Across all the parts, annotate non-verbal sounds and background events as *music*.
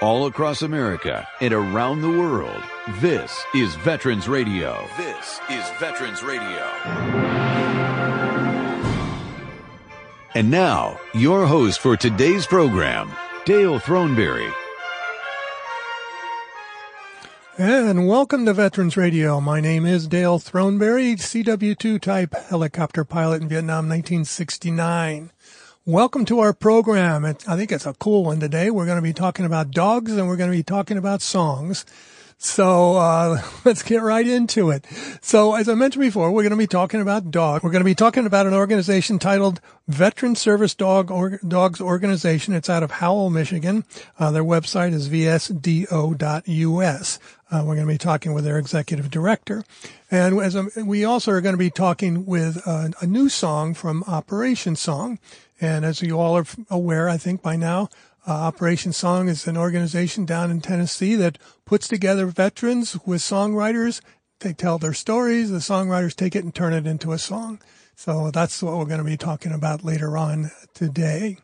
all across America and around the world. This is Veterans Radio. This is Veterans Radio. And now, your host for today's program, Dale Throneberry. And welcome to Veterans Radio. My name is Dale Throneberry, CW2 type helicopter pilot in Vietnam 1969. Welcome to our program. I think it's a cool one today. We're going to be talking about dogs and we're going to be talking about songs. So uh, *laughs* let's get right into it. So as I mentioned before, we're going to be talking about dogs. We're going to be talking about an organization titled Veteran Service Dog or- Dogs Organization. It's out of Howell, Michigan. Uh, their website is vsdo.us. Uh, we're going to be talking with their executive director. And as we also are going to be talking with a, a new song from Operation Song. And as you all are aware, I think by now, uh, Operation Song is an organization down in Tennessee that puts together veterans with songwriters. They tell their stories. The songwriters take it and turn it into a song. So that's what we're going to be talking about later on today.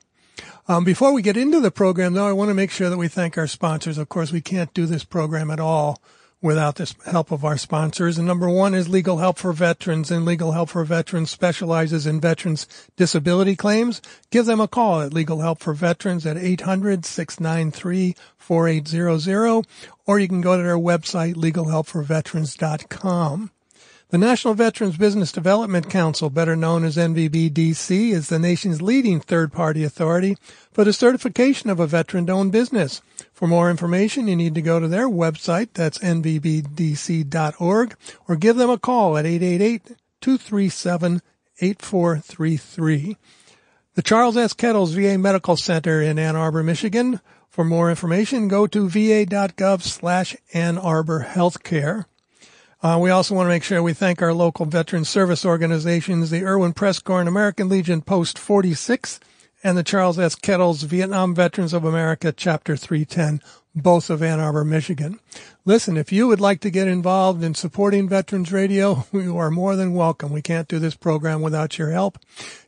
Um, before we get into the program, though, I want to make sure that we thank our sponsors. Of course, we can't do this program at all without the help of our sponsors. And number one is Legal Help for Veterans, and Legal Help for Veterans specializes in veterans disability claims. Give them a call at Legal Help for Veterans at 800-693-4800, or you can go to their website, legalhelpforveterans.com. The National Veterans Business Development Council, better known as NVBDC, is the nation's leading third-party authority for the certification of a veteran-owned business. For more information, you need to go to their website, that's nvbdc.org, or give them a call at 888-237-8433. The Charles S. Kettles VA Medical Center in Ann Arbor, Michigan. For more information, go to va.gov slash Ann Arbor Healthcare. Uh, we also want to make sure we thank our local veteran service organizations, the Irwin Prieskorn American Legion Post 46 and the Charles S. Kettles Vietnam Veterans of America Chapter 310, both of Ann Arbor, Michigan. Listen, if you would like to get involved in supporting Veterans Radio, *laughs* you are more than welcome. We can't do this program without your help.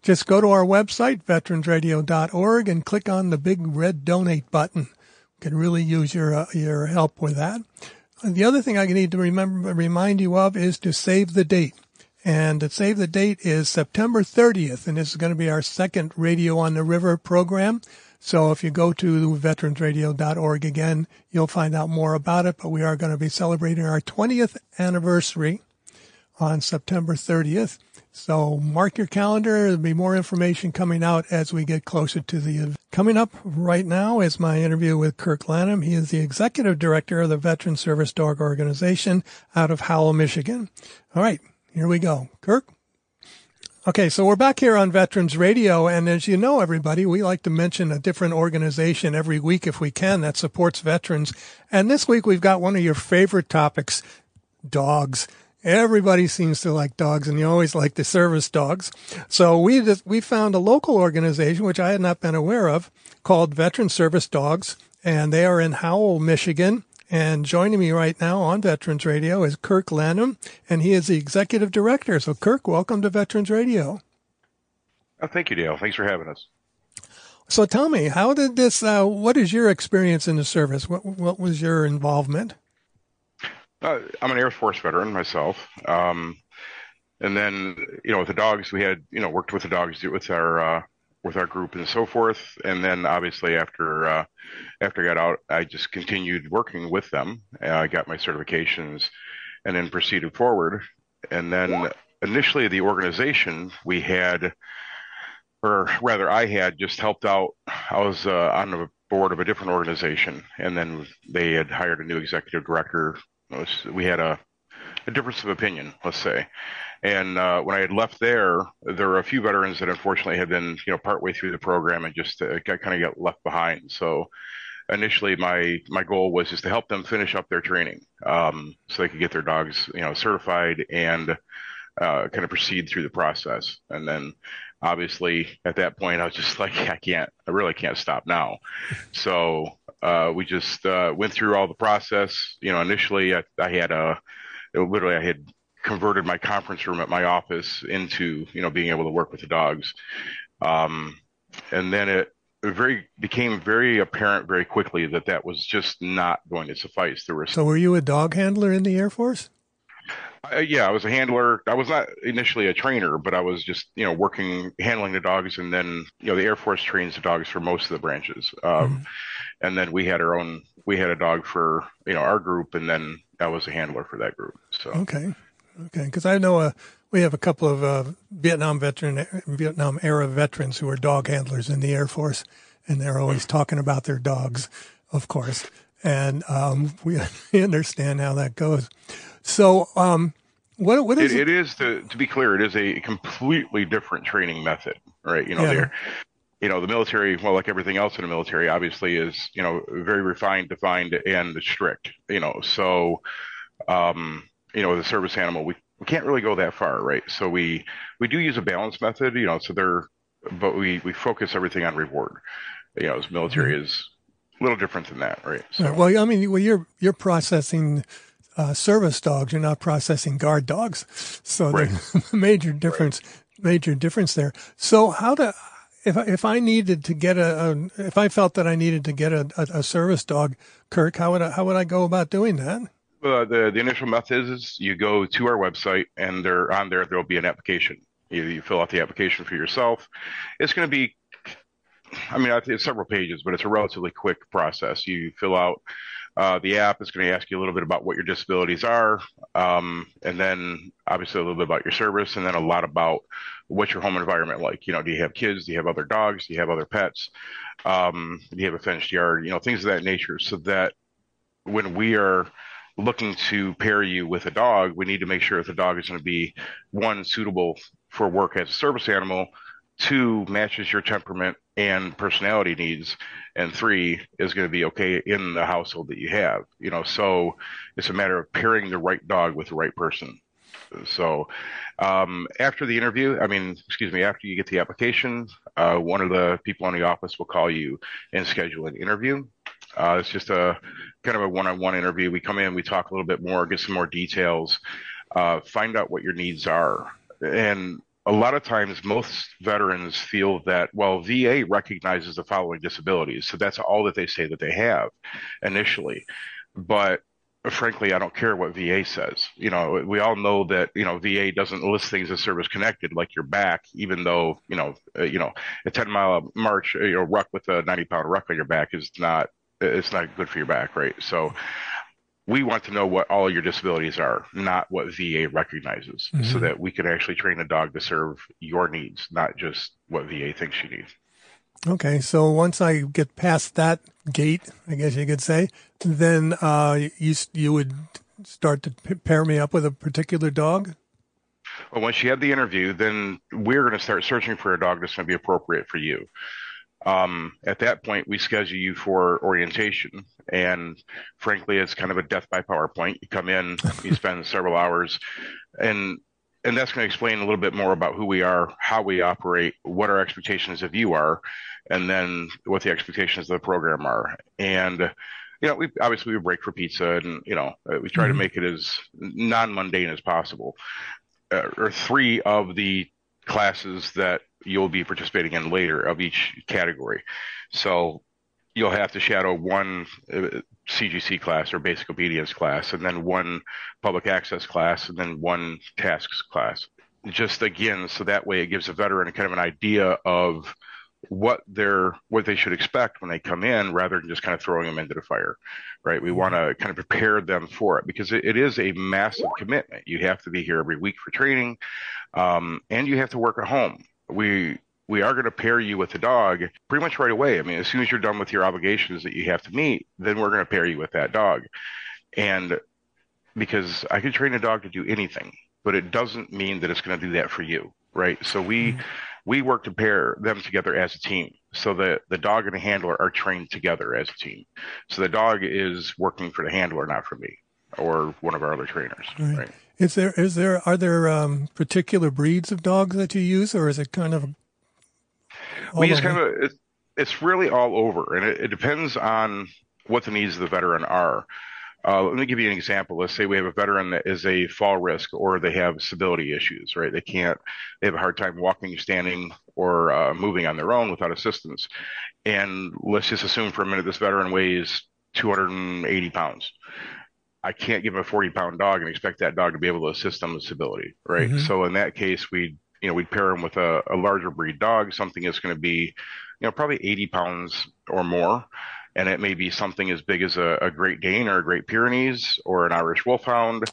Just go to our website, veteransradio.org, and click on the big red donate button. We could really use your uh, your help with that. The other thing I need to remember, remind you of is to save the date. And to save the date is September 30th, and this is going to be our second Radio on the River program. So if you go to veteransradio.org again, you'll find out more about it. But we are going to be celebrating our 20th anniversary on September 30th. So mark your calendar. There'll be more information coming out as we get closer to the event. Coming up right now is my interview with Kirk Lanam. He is the executive director of the Veteran Service Dog Organization out of Howell, Michigan. All right, here we go. Kirk? Okay, so we're back here on Veterans Radio, and as you know, everybody, we like to mention a different organization every week if we can that supports veterans. And this week we've got one of your favorite topics, dogs. Everybody seems to like dogs, and you always like the service dogs. So we just, we found a local organization which I had not been aware of called Veteran Service Dogs, and they are in Howell, Michigan. And joining me right now on Veterans Radio is Kirk Lanam, and he is the executive director. So, Kirk, welcome to Veterans Radio. Oh, thank you, Dale. Thanks for having us. So, tell me, how did this? Uh, what is your experience in the service? What What was your involvement? Uh, I'm an Air Force veteran myself. Um, and then, you know, with the dogs, we had, you know, worked with the dogs with our, uh, with our group and so forth. And then obviously after, uh, after I got out, I just continued working with them. I got my certifications and then proceeded forward. And then initially the organization we had, or rather I had just helped out. I was uh, on the board of a different organization and then they had hired a new executive director was, we had a, a difference of opinion, let's say. And uh, when I had left there, there were a few veterans that unfortunately had been, you know, partway through the program and just uh, got, kind of got left behind. So initially, my my goal was just to help them finish up their training, um, so they could get their dogs, you know, certified and uh, kind of proceed through the process. And then, obviously, at that point, I was just *laughs* like, I can't, I really can't stop now. So uh, we just uh, went through all the process. You know, initially I, I had a literally I had converted my conference room at my office into you know being able to work with the dogs, um, and then it very became very apparent very quickly that that was just not going to suffice. There were so were you a dog handler in the Air Force? Uh, yeah, I was a handler. I was not initially a trainer, but I was just you know working handling the dogs, and then you know the Air Force trains the dogs for most of the branches. Um, mm-hmm. And then we had our own. We had a dog for you know our group, and then I was a handler for that group. So okay, okay, because I know a we have a couple of uh, Vietnam veteran, Vietnam era veterans who are dog handlers in the Air Force, and they're always talking about their dogs, of course, and um, *laughs* we understand how that goes. So, um, what what is it, it is to to be clear, it is a completely different training method, right? You know, yeah. they're you know the military well like everything else in the military obviously is you know very refined defined and strict you know so um you know the service animal we we can't really go that far, right? So we we do use a balance method, you know. So they're, but we we focus everything on reward. You know, as military mm-hmm. is a little different than that, right? So, right. Well, I mean, well, you're you're processing uh, service dogs. You're not processing guard dogs, so right. the *laughs* major difference, right. major difference there. So how to if I, if I needed to get a, a, if I felt that I needed to get a, a, a service dog, Kirk, how would I, how would I go about doing that? Uh, the the initial method is you go to our website and there on there there'll be an application. You, you fill out the application for yourself. It's going to be, I mean, it's several pages, but it's a relatively quick process. You fill out uh, the app. is going to ask you a little bit about what your disabilities are, um, and then obviously a little bit about your service, and then a lot about what's your home environment like. You know, do you have kids? Do you have other dogs? Do you have other pets? Um, do you have a fenced yard? You know, things of that nature, so that when we are looking to pair you with a dog, we need to make sure that the dog is going to be one suitable for work as a service animal, two matches your temperament and personality needs, and three is going to be okay in the household that you have. You know, so it's a matter of pairing the right dog with the right person. So um, after the interview, I mean, excuse me, after you get the application, uh, one of the people in the office will call you and schedule an interview. Uh, it's just a kind of a one-on-one interview. We come in, we talk a little bit more, get some more details, uh, find out what your needs are. And a lot of times, most veterans feel that, well, VA recognizes the following disabilities. So that's all that they say that they have initially. But frankly, I don't care what VA says. You know, we all know that you know VA doesn't list things as service connected, like your back, even though you know, uh, you know, a ten mile march, you know, ruck with a ninety pound ruck on your back is not it's not good for your back, right? So we want to know what all your disabilities are, not what VA recognizes, mm-hmm. so that we can actually train a dog to serve your needs, not just what VA thinks you need. Okay, so once I get past that gate, I guess you could say, then uh, you you would start to pair me up with a particular dog. Well, once you have the interview, then we're going to start searching for a dog that's going to be appropriate for you. Um, at that point, we schedule you for orientation. And frankly, it's kind of a death by PowerPoint. You come in, you *laughs* spend several hours, and and that's going to explain a little bit more about who we are, how we operate, what our expectations of you are, and then what the expectations of the program are. And you know, we obviously we break for pizza, and you know, we try mm-hmm. to make it as non mundane as possible. Uh, or three of the classes that you'll be participating in later of each category. So you'll have to shadow one CGC uh, class or basic obedience class, and then one public access class, and then one tasks class. Just again, so that way it gives a veteran kind of an idea of what they're what they should expect when they come in rather than just kind of throwing them into the fire right we want to kind of prepare them for it because it, it is a massive commitment you have to be here every week for training um, and you have to work at home we we are going to pair you with a dog pretty much right away. I mean, as soon as you're done with your obligations that you have to meet, then we're going to pair you with that dog. And because I can train a dog to do anything, but it doesn't mean that it's going to do that for you, right? So we mm-hmm. We work to pair them together as a team. So the the dog and the handler are trained together as a team. So the dog is working for the handler, not for me or one of our other trainers, right? right? Is there is there are there um, particular breeds of dogs that you use, or is it kind of? We use kind of a, it's really all over, and it, it, depends on what the needs of the veteran are. Uh, let me give you an example. Let's say we have a veteran that is a fall risk or they have stability issues, right? They can't, they have a hard time walking, standing, or uh, moving on their own without assistance. And let's just assume for a minute this veteran weighs 280 pounds. I can't give him a 40 pound dog and expect that dog to be able to assist them with stability, right? Mm-hmm. So in that case, we you know, we'd pair him with a, a larger breed dog, something that's going to be, you know, probably 80 pounds or more. And it may be something as big as a, a Great Dane or a Great Pyrenees or an Irish Wolfhound,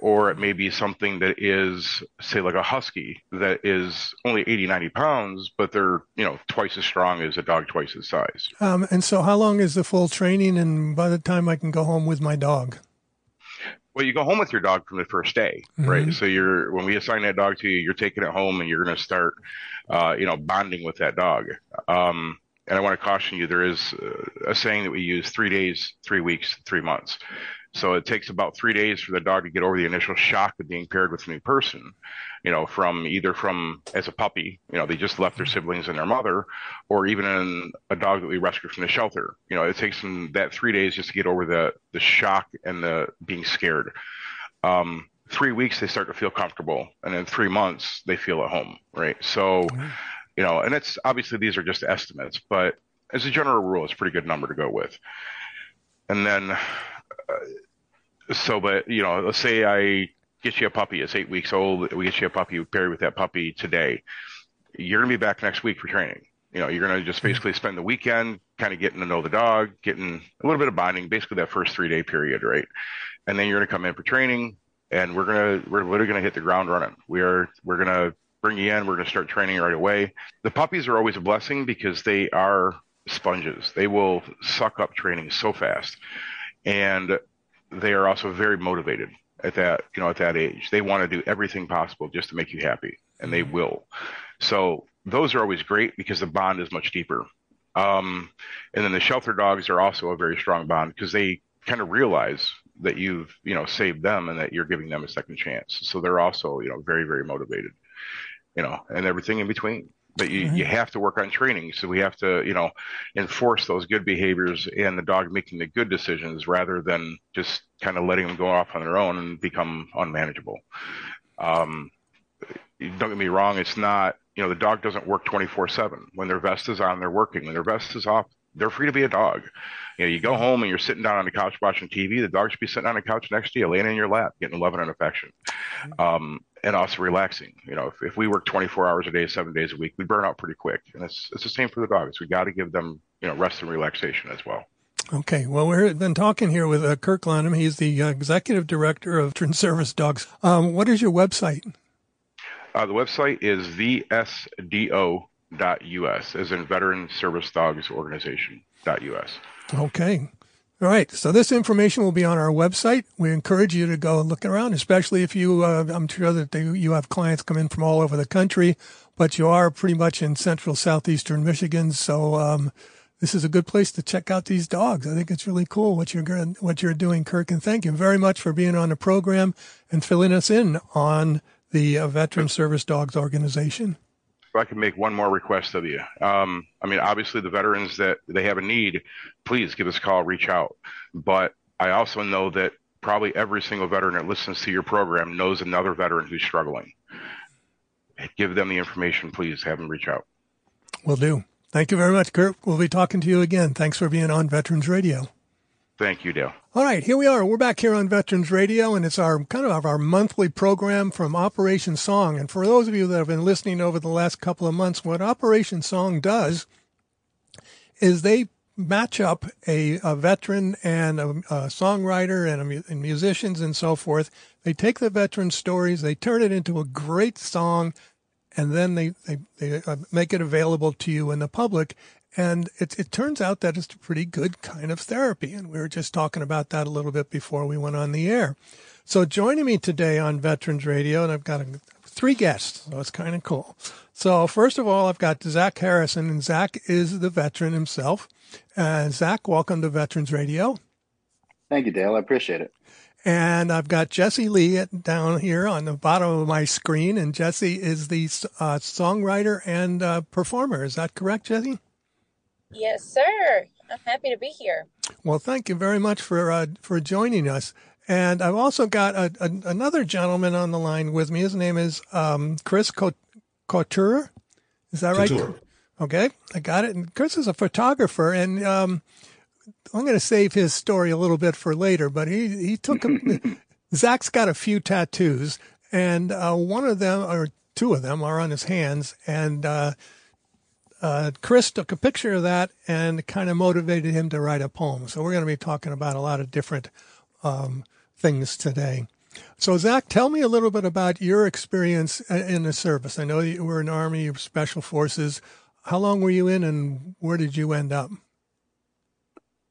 or it may be something that is, say, like a Husky that is only 80, 90 pounds, but they're, you know, twice as strong as a dog twice his size. Um, and so how long is the full training? And by the time I can go home with my dog? Well, you go home with your dog from the first day, mm-hmm. right? So you're when we assign that dog to you, you're taking it home and you're going to start, uh, you know, bonding with that dog. Um, and I want to caution you, there is a saying that we use: three days, three weeks, three months. So it takes about three days for the dog to get over the initial shock of being paired with a new person, you know, from either from as a puppy, you know, they just left their siblings and their mother, or even in a dog that we rescued from the shelter. You know, it takes them that three days just to get over the the shock and the being scared. Um, three weeks they start to feel comfortable, and in three months they feel at home, right? So, you know, and it's obviously these are just estimates, but as a general rule, it's a pretty good number to go with. And then uh, so, but you know, let's say I get you a puppy. It's eight weeks old. We get you a puppy paired with that puppy today. You're gonna be back next week for training. You know, you're gonna just mm-hmm. basically spend the weekend kind of getting to know the dog, getting a little bit of bonding, basically that first three day period, right? And then you're gonna come in for training, and we're gonna we're literally gonna hit the ground running. We are we're gonna bring you in. We're gonna start training right away. The puppies are always a blessing because they are sponges. They will suck up training so fast. And they are also very motivated at that, you know, at that age. They want to do everything possible just to make you happy and they will. So those are always great because the bond is much deeper. Um, and then the shelter dogs are also a very strong bond because they kind of realize that you've, you know, saved them and that you're giving them a second chance. So they're also, you know, very, very motivated, you know, and everything in between but you, you have to work on training. So we have to, you know, enforce those good behaviors and the dog making the good decisions rather than just kind of letting them go off on their own and become unmanageable. Um, don't get me wrong. It's not, you know, the dog doesn't work 24 seven. When their vest is on, they're working. When their vest is off, they're free to be a dog. You know, you go home and you're sitting down on the couch watching TV. The dog should be sitting on the couch next to you, laying in your lap, getting love and affection. Mm-hmm. Um, and also relaxing. You know, if, if we work 24 hours a day, seven days a week, we burn out pretty quick. And it's, it's the same for the dogs. We got to give them, you know, rest and relaxation as well. Okay. Well, we've been talking here with uh, Kirk Lanam. He's the uh, executive director of Veteran Service Dogs. Um, what is your website? Uh, the website is vsdo.us, as in Veteran Service Dogs Organization.us. Okay. All right. So this information will be on our website. We encourage you to go look around, especially if you, uh, I'm sure that they, you have clients come in from all over the country, but you are pretty much in central southeastern Michigan. So, um, this is a good place to check out these dogs. I think it's really cool what you're what you're doing, Kirk. And thank you very much for being on the program and filling us in on the uh, Veteran Service Dogs organization if I can make one more request of you. Um, I mean, obviously, the veterans that they have a need, please give us a call, reach out. But I also know that probably every single veteran that listens to your program knows another veteran who's struggling. Give them the information, please. Have them reach out. Will do. Thank you very much, Kurt. We'll be talking to you again. Thanks for being on Veterans Radio. Thank you, Dale. All right, here we are. We're back here on Veterans Radio, and it's our kind of our monthly program from Operation Song. And for those of you that have been listening over the last couple of months, what Operation Song does is they match up a, a veteran and a, a songwriter and, a, and musicians and so forth. They take the veteran stories, they turn it into a great song, and then they, they, they uh, make it available to you and the public. And it, it turns out that it's a pretty good kind of therapy. And we were just talking about that a little bit before we went on the air. So joining me today on Veterans Radio, and I've got a, three guests, so it's kind of cool. So first of all, I've got Zach Harrison, and Zach is the veteran himself. Uh, Zach, welcome to Veterans Radio. Thank you, Dale. I appreciate it. And I've got Jessee Lee down here on the bottom of my screen, and Jessee is the uh, songwriter and uh, performer. Is that correct, Jessee? Yes, sir. I'm happy to be here. Well, thank you very much for uh, for joining us. And I've also got a, a, another gentleman on the line with me. His name is um, Chris Couture. Is that right? Couture. right? Okay, I got it. And Chris is a photographer, and um, I'm going to save his story a little bit for later. But he he took a, *laughs* Zach's got a few tattoos, and uh, one of them or two of them are on his hands, and uh, uh, Chris took a picture of that and kind of motivated him to write a poem. So we're going to be talking about a lot of different um, things today. So, Zach, tell me a little bit about your experience in the service. I know you were in Army Special Forces. How long were you in, and where did you end up?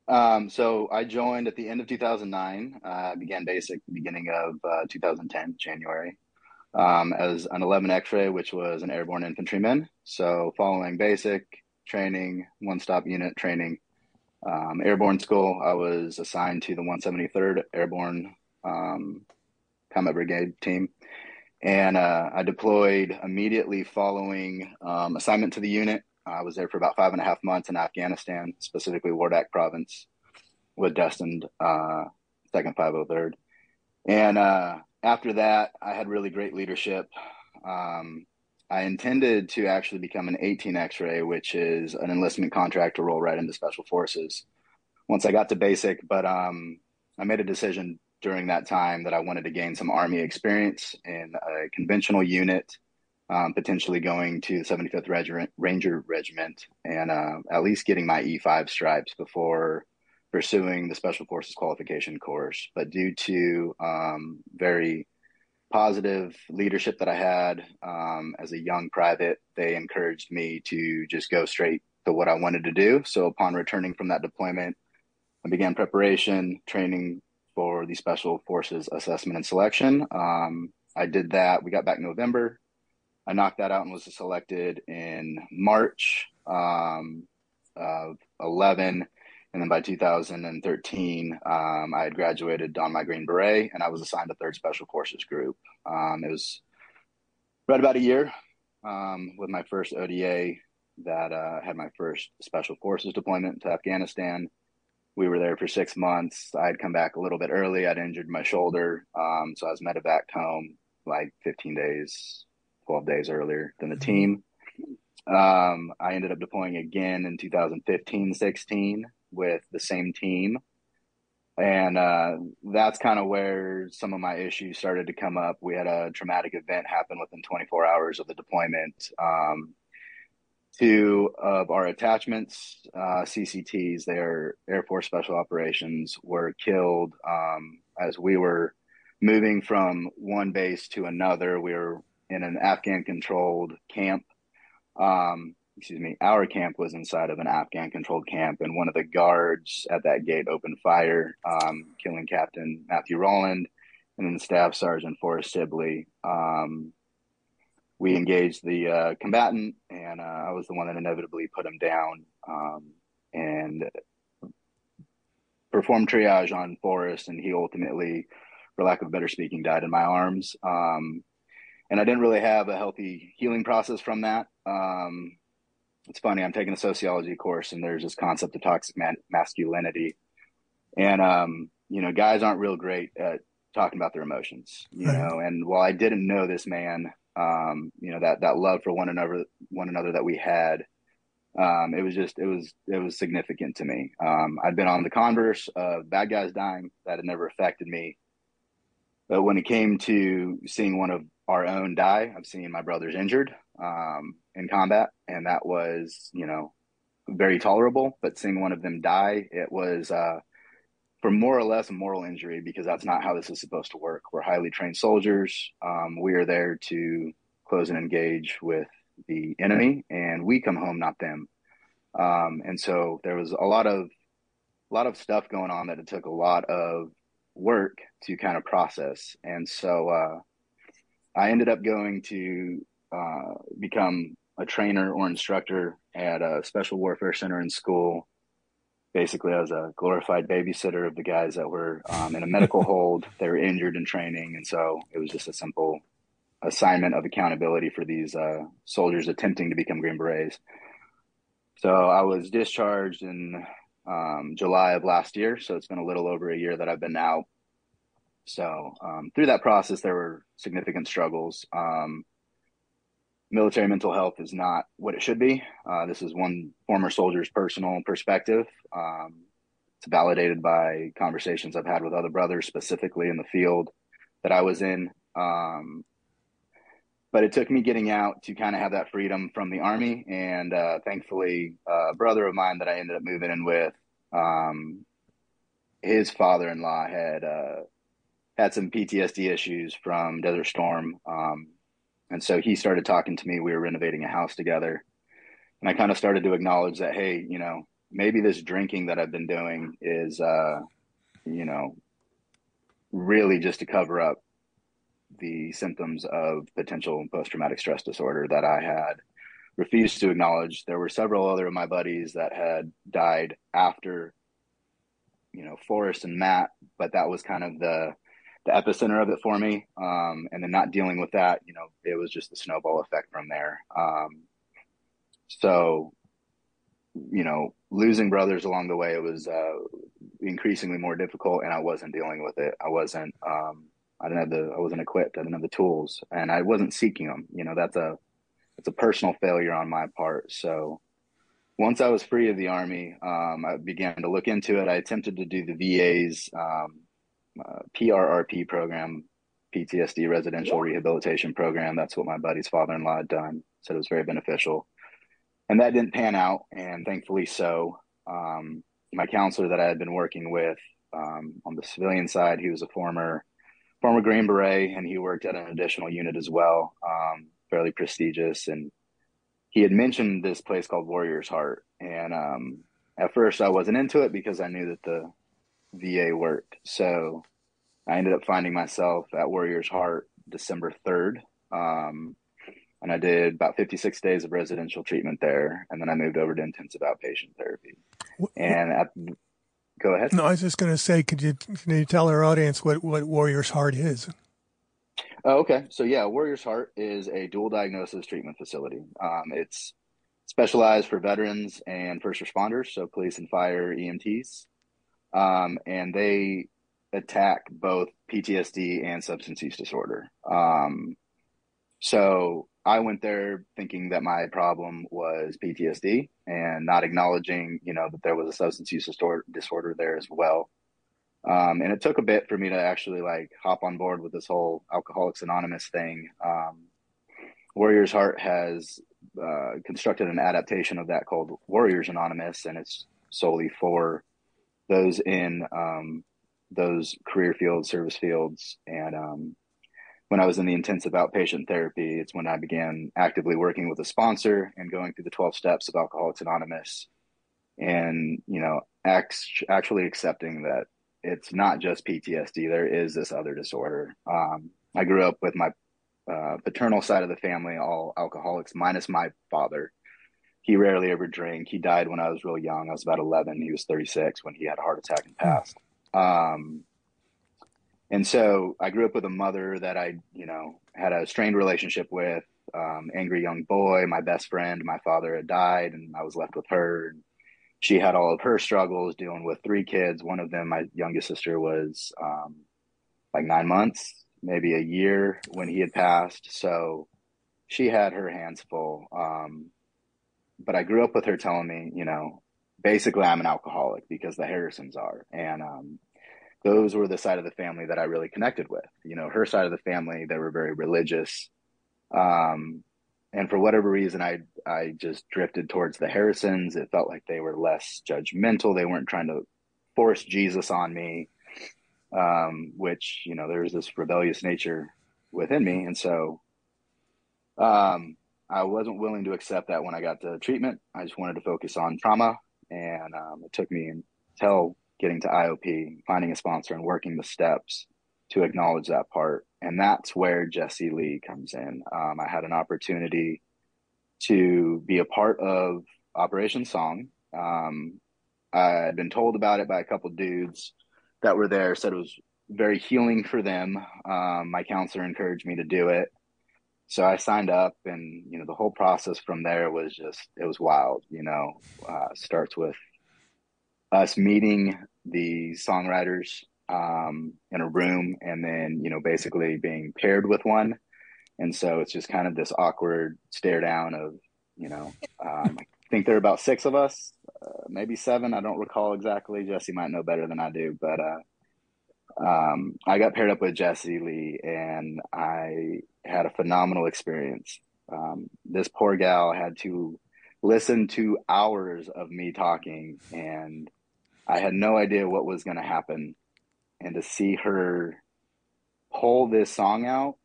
Um, so I joined at the end of 2009. I uh, began basic beginning of uh, 2010, January, um, as an 11 X-ray, which was an airborne infantryman. So following basic training, one-stop unit training, um, airborne school, I was assigned to the 173rd Airborne um, Combat Brigade team. And uh, I deployed immediately following um, assignment to the unit. I was there for about five and a half months in Afghanistan, specifically Wardak province, with destined uh, second 503rd. And uh, after that, I had really great leadership. Um, I intended to actually become an 18 X-ray, which is an enlistment contract to roll right into Special Forces. Once I got to basic, but um, I made a decision during that time that I wanted to gain some Army experience in a conventional unit, um, potentially going to the 75th Regiment, Ranger Regiment, and uh, at least getting my E5 stripes before pursuing the Special Forces qualification course. But due to um, very positive leadership that I had um, as a young private, they encouraged me to just go straight to what I wanted to do. So upon returning from that deployment, I began preparation, training for the Special Forces Assessment and Selection. Um, I did that. We got back in November. I knocked that out and was selected in March um, of 11 and then by 2013, um, I had graduated on my Green Beret and I was assigned a third special forces group. Um, it was right about a year um, with my first ODA that uh, had my first special forces deployment to Afghanistan. We were there for six months. I had come back a little bit early. I'd injured my shoulder. Um, so I was medevac home like 15 days, 12 days earlier than the mm-hmm. team. Um, I ended up deploying again in 2015 16 with the same team. And uh, that's kind of where some of my issues started to come up. We had a traumatic event happen within 24 hours of the deployment. Um, two of our attachments, uh, CCTs, their Air Force Special Operations, were killed um, as we were moving from one base to another. We were in an Afghan controlled camp. Um, excuse me, our camp was inside of an Afghan controlled camp, and one of the guards at that gate opened fire, um, killing Captain Matthew Roland and then Staff Sergeant Forrest Sibley. Um, we engaged the uh, combatant, and uh, I was the one that inevitably put him down um, and performed triage on Forrest, and he ultimately, for lack of better speaking, died in my arms. Um, and I didn't really have a healthy healing process from that. Um, it's funny. I'm taking a sociology course, and there's this concept of toxic man- masculinity, and um, you know, guys aren't real great at talking about their emotions, you right. know. And while I didn't know this man, um, you know, that that love for one another, one another that we had, um, it was just it was it was significant to me. Um, I'd been on the converse of bad guys dying that had never affected me, but when it came to seeing one of our own die, I've seen my brothers injured. Um, in combat, and that was you know very tolerable. But seeing one of them die, it was uh, for more or less a moral injury because that's not how this is supposed to work. We're highly trained soldiers. Um, we are there to close and engage with the enemy, and we come home, not them. Um, and so there was a lot of a lot of stuff going on that it took a lot of work to kind of process. And so uh, I ended up going to uh, become a trainer or instructor at a special warfare center in school. Basically, I was a glorified babysitter of the guys that were um, in a medical *laughs* hold. They were injured in training, and so it was just a simple assignment of accountability for these uh, soldiers attempting to become Green Berets. So I was discharged in um, July of last year. So it's been a little over a year that I've been out. So um, through that process, there were significant struggles. Um, military mental health is not what it should be. Uh, this is one former soldier's personal perspective. Um, it's validated by conversations I've had with other brothers, specifically in the field that I was in. Um, but it took me getting out to kind of have that freedom from the army. And uh, thankfully, a brother of mine that I ended up moving in with, um, his father-in-law had uh, had some PTSD issues from Desert Storm, um, and so he started talking to me. We were renovating a house together, and I kind of started to acknowledge that, hey, you know, maybe this drinking that I've been doing is, uh, you know, really just to cover up the symptoms of potential post traumatic stress disorder that I had refused to acknowledge. There were several other of my buddies that had died after, you know, Forrest and Matt, but that was kind of the the epicenter of it for me. Um, and then not dealing with that, you know, it was just the snowball effect from there. Um, so, you know, losing brothers along the way, it was uh, increasingly more difficult, and I wasn't dealing with it. I wasn't. Um, I didn't have the. I wasn't equipped. I didn't have the tools, and I wasn't seeking them. You know, that's a. It's a personal failure on my part. So, once I was free of the army, um, I began to look into it. I attempted to do the VA's um, uh, PRRP program, PTSD residential rehabilitation program. That's what my buddy's father-in-law had done. Said it was very beneficial, and that didn't pan out. And thankfully, so um, my counselor that I had been working with um, on the civilian side, he was a former former Green Beret, and he worked at an additional unit as well, um, fairly prestigious. And he had mentioned this place called Warrior's Heart, and um, at first I wasn't into it because I knew that the VA worked. So I ended up finding myself at Warrior's Heart December 3rd. Um, and I did about 56 days of residential treatment there. And then I moved over to intensive outpatient therapy. And at, go ahead. No, I was just going to say, could you, can you tell our audience what, what Warrior's Heart is? Oh, okay. So, yeah, Warrior's Heart is a dual diagnosis treatment facility. Um, it's specialized for veterans and first responders, so police and fire EMTs um, and they attack both PTSD and substance use disorder. Um, so I went there thinking that my problem was PTSD and not acknowledging, you know, that there was a substance use disorder there as well. Um, and it took a bit for me to actually like hop on board with this whole Alcoholics Anonymous thing. Um, Warriors Heart has uh, constructed an adaptation of that called Warriors Anonymous, and it's solely for those in um, those career fields, service fields, and um, when I was in the intensive outpatient therapy, it's when I began actively working with a sponsor and going through the 12 steps of Alcoholics Anonymous and, you know, act- actually accepting that it's not just PTSD, there is this other disorder. Um, I grew up with my uh, paternal side of the family, all alcoholics, minus my father he rarely ever drank. He died when I was real young. I was about 11. He was 36 when he had a heart attack and passed. Um, and so I grew up with a mother that I, you know, had a strained relationship with, um, angry young boy, my best friend. My father had died and I was left with her. And she had all of her struggles dealing with three kids. One of them, my youngest sister, was um, like nine months, maybe a year when he had passed. So she had her hands full. Um, but I grew up with her telling me, you know, basically I'm an alcoholic because the Harrisons are. And um, those were the side of the family that I really connected with. You know, her side of the family, they were very religious. Um, and for whatever reason, I I just drifted towards the Harrisons. It felt like they were less judgmental. They weren't trying to force Jesus on me, um, which you know there's this rebellious nature within me, and so um, I wasn't willing to accept that when I got to treatment. I just wanted to focus on trauma, and um, it took me until getting to IOP, finding a sponsor, and working the steps to acknowledge that part. And that's where Jessee Lee comes in. Um, I had an opportunity to be a part of Operation Song. Um, I had been told about it by a couple dudes that were there, said it was very healing for them. Um, my counselor encouraged me to do it so I signed up, and you know the whole process from there was just it was wild. You know, uh, starts with us meeting the songwriters um, in a room and then you know basically being paired with one and so it's just kind of this awkward stare down of you know um, i think there are about six of us uh, maybe seven i don't recall exactly jessee might know better than i do but uh, um, i got paired up with jessee lee and i had a phenomenal experience um, this poor gal had to listen to hours of me talking and i had no idea what was going to happen and to see her pull this song out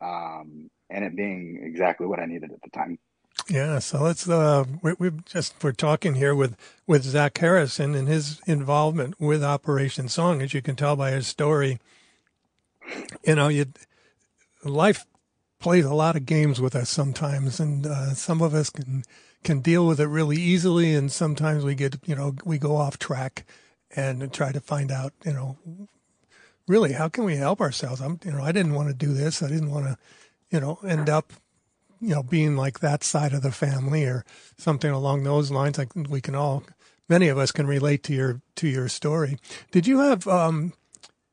um, and it being exactly what I needed at the time. Yeah, so let's uh, we, we just we're talking here with with Zach Harrison and his involvement with Operation Song, as you can tell by his story. You know, you life plays a lot of games with us sometimes, and uh, some of us can can deal with it really easily, and sometimes we get you know we go off track and try to find out you know really, how can we help ourselves? I'm, you know, I didn't want to do this. I didn't want to, you know, end up, you know, being like that side of the family or something along those lines. Like we can all, many of us can relate to your to your story. Did you have um,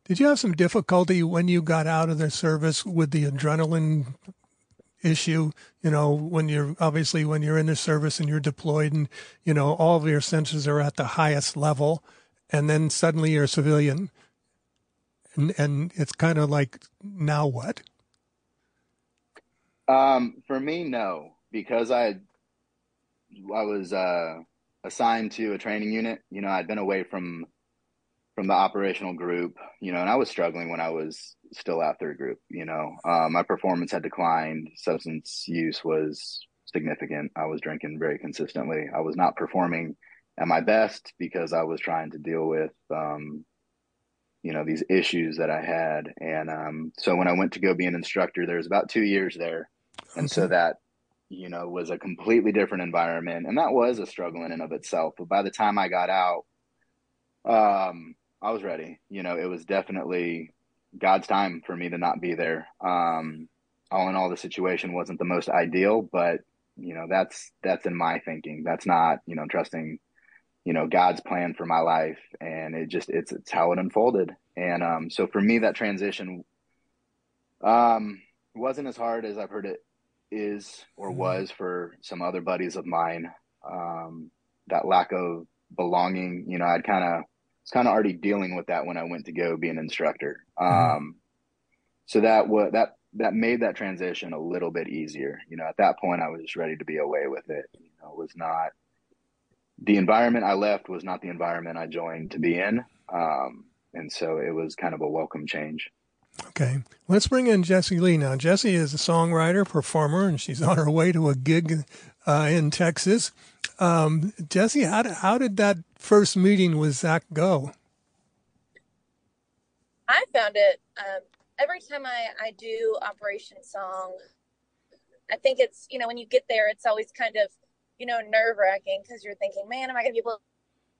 did you have some difficulty when you got out of the service with the adrenaline issue? You know, when you're obviously when you're in the service and you're deployed and you know all of your senses are at the highest level, and then suddenly you're a civilian and, and it's kind of like now what? Um, for me, no, because I I was uh, assigned to a training unit. You know, I'd been away from from the operational group. You know, and I was struggling when I was still at third group. You know, uh, my performance had declined. Substance use was significant. I was drinking very consistently. I was not performing at my best because I was trying to deal with um, you know these issues that I had, and um, so when I went to go be an instructor, there was about two years there, and so that you know was a completely different environment, and that was a struggle in and of itself. But by the time I got out, um, I was ready. You know, it was definitely God's time for me to not be there. Um, all in all, the situation wasn't the most ideal, but you know that's that's in my thinking. That's not you know trusting you know God's plan for my life, and it just it's it's how it unfolded. And um, so for me, that transition um, wasn't as hard as I've heard it is or mm-hmm. was for some other buddies of mine. Um, that lack of belonging, you know, I'd kind of was kind of already dealing with that when I went to go be an instructor. Mm-hmm. Um, so that what that that made that transition a little bit easier. You know, at that point, I was just ready to be away with it. You know, it was not the environment I left was not the environment I joined to be in. Um, and so it was kind of a welcome change. Okay, let's bring in Jessee Lee now. Jessee is a songwriter, performer, and she's on her way to a gig uh, in Texas. Um, Jessee, how how did that first meeting with Zach go? I found it um, every time I, I do Operation Song. I think it's, you know, when you get there, it's always kind of you know, nerve wracking because you're thinking, man, am I going to be able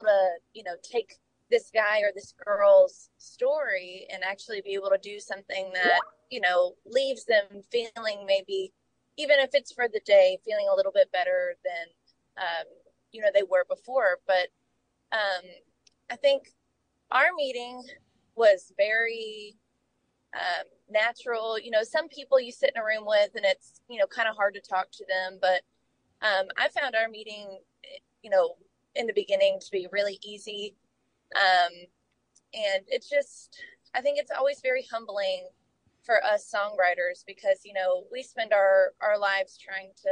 to, you know, take this guy or this girl's story and actually be able to do something that, you know, leaves them feeling maybe, even if it's for the day, feeling a little bit better than, um, you know, they were before. But um, I think our meeting was very um, natural. You know, some people you sit in a room with and it's, you know, kind of hard to talk to them, but um, I found our meeting, you know, in the beginning to be really easy. Um, and it's just, I think it's always very humbling for us songwriters because, you know, we spend our, our lives trying to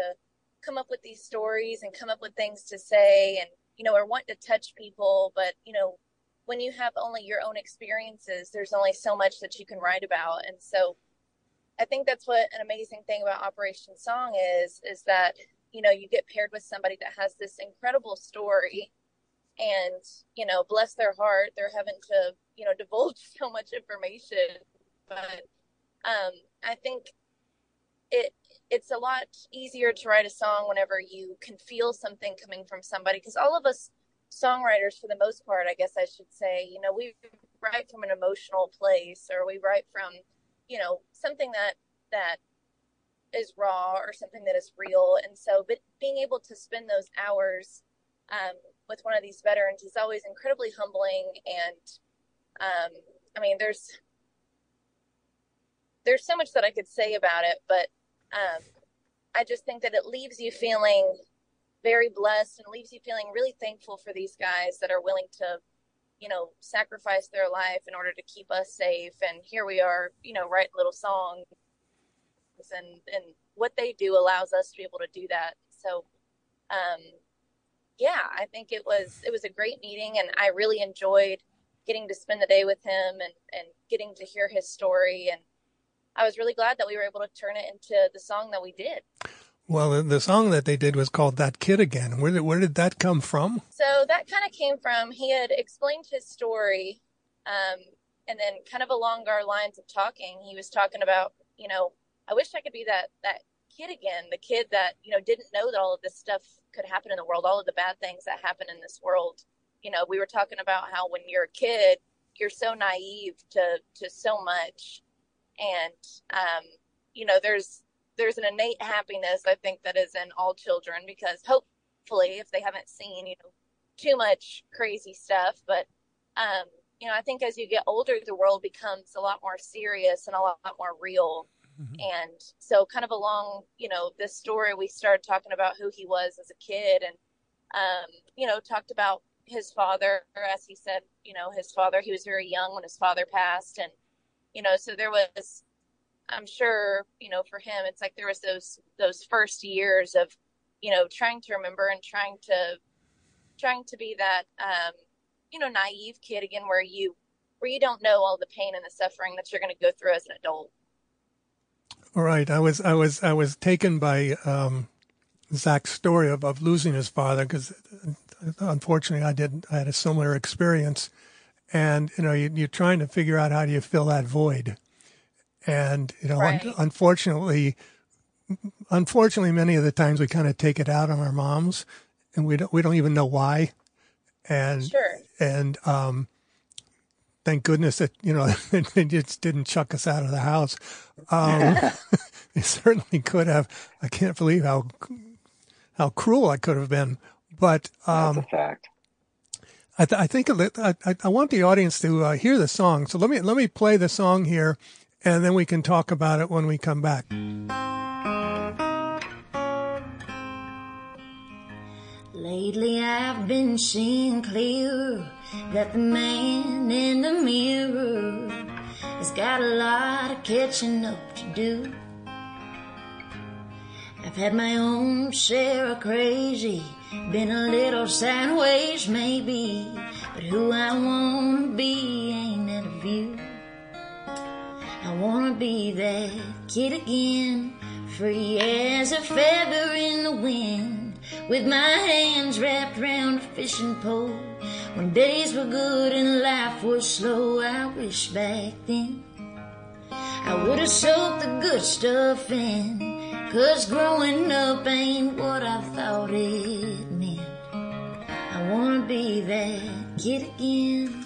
come up with these stories and come up with things to say and, you know, or want to touch people. But, you know, when you have only your own experiences, there's only so much that you can write about. And so I think that's what an amazing thing about Operation Song is, is that you know you get paired with somebody that has this incredible story and you know bless their heart they're having to you know *laughs* divulge so much information but um i think it it's a lot easier to write a song whenever you can feel something coming from somebody because all of us songwriters for the most part i guess i should say you know we write from an emotional place or we write from you know something that that is raw or something that is real. And so, but being able to spend those hours um, with one of these veterans. He's always incredibly humbling, and um, I mean, there's there's so much that I could say about it, but um, I just think that it leaves you feeling very blessed and leaves you feeling really thankful for these guys that are willing to, you know, sacrifice their life in order to keep us safe. And here we are, you know, writing little songs, and and what they do allows us to be able to do that. So, um, yeah, I think it was it was a great meeting, and I really enjoyed getting to spend the day with him and and getting to hear his story and I was really glad that we were able to turn it into the song that we did. Well, the song that they did was called "That Kid Again." Where did where did that come from? So that kind of came from he had explained his story, um, and then kind of along our lines of talking, he was talking about, you know, I wish I could be that that kid again, the kid that you know didn't know that all of this stuff could happen in the world, all of the bad things that happen in this world. You know, we were talking about how when you're a kid, you're so naive to to so much and um, you know there's there's an innate happiness i think that is in all children because hopefully if they haven't seen you know too much crazy stuff but um, you know i think as you get older the world becomes a lot more serious and a lot, lot more real mm-hmm. and so kind of along you know this story we started talking about who he was as a kid and um, you know talked about his father. As he said you know his father he was very young when his father passed. And you know so there was i'm sure you know for him it's like there was those those first years of you know trying to remember and trying to trying to be that um you know naive kid again where you where you don't know all the pain and the suffering that you're going to go through as an adult all right i was i was i was taken by um zach's story of, of losing his father because unfortunately i did i had a similar experience and you know you, are trying to figure out how do you fill that void and you know right. un- unfortunately unfortunately many of the times we kind of take it out on our moms and we don't we don't even know why and sure. and um thank goodness that you know *laughs* they just didn't chuck us out of the house. Um *laughs* *laughs* they certainly could have. I can't believe how how cruel i could have been. But um That's a fact. I, th- I think I, I, want the audience to uh, hear the song. So let me let me play the song here, and then we can talk about it when we come back. Lately, I've been seeing clearer that the man in the mirror has got a lot of catching up to do. I've had my own share of crazy been a little sideways, maybe, but who I wanna be ain't that a view. I wanna be that kid again, free as a feather in the wind, with my hands wrapped around a fishing pole. When days were good and life was slow, I wish back then I would have soaked the good stuff in. Cause growing up ain't what I thought it meant. I wanna be that kid again.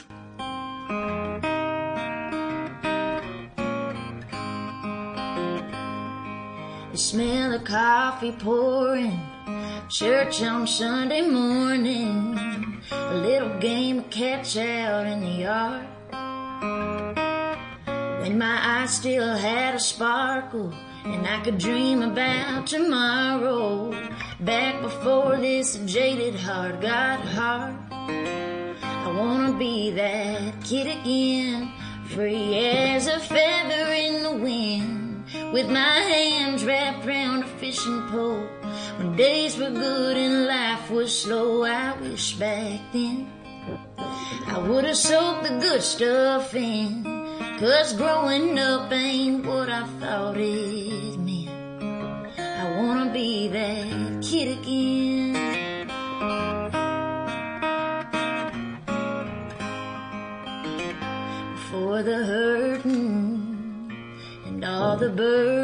The smell of coffee pouring, church on Sunday morning, a little game of catch out in the yard. When my eyes still had a sparkle and I could dream about tomorrow. Back before this jaded heart got hard. I wanna be that kid again, free as a feather in the wind, with my hands wrapped around a fishing pole. When days were good and life was slow, I wish back then I would have soaked the good stuff in. Cause growing up ain't what I thought it meant. I wanna be that kid again. For the hurting and all the burdens,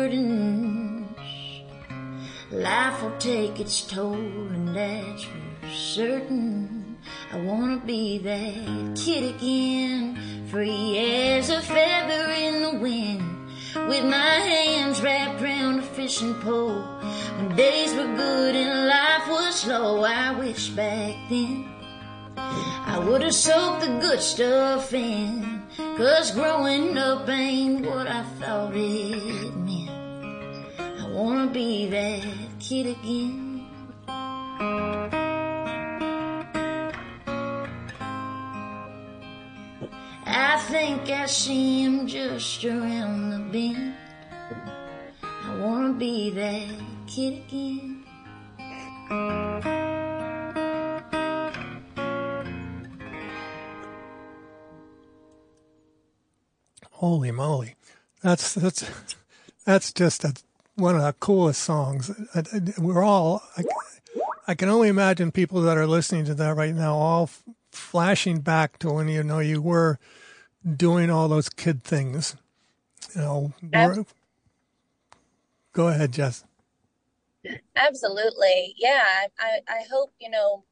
take its toll, and that's for certain. I wanna be that kid again free as a feather in the wind, with my hands wrapped round a fishing pole. When days were good and life was slow, I wish back then I would have soaked the good stuff in. Cause growing up ain't what I thought it meant. I wanna be that kid again. I think I see him just around the bend. I wanna be that kid again. Holy moly, that's that's that's just a, one of the coolest songs. We're all. I, I can only imagine people that are listening to that right now, all f- flashing back to when you know you were doing all those kid things. You know, we're- go ahead, Jess. Absolutely. Yeah. I, I, I hope, you know,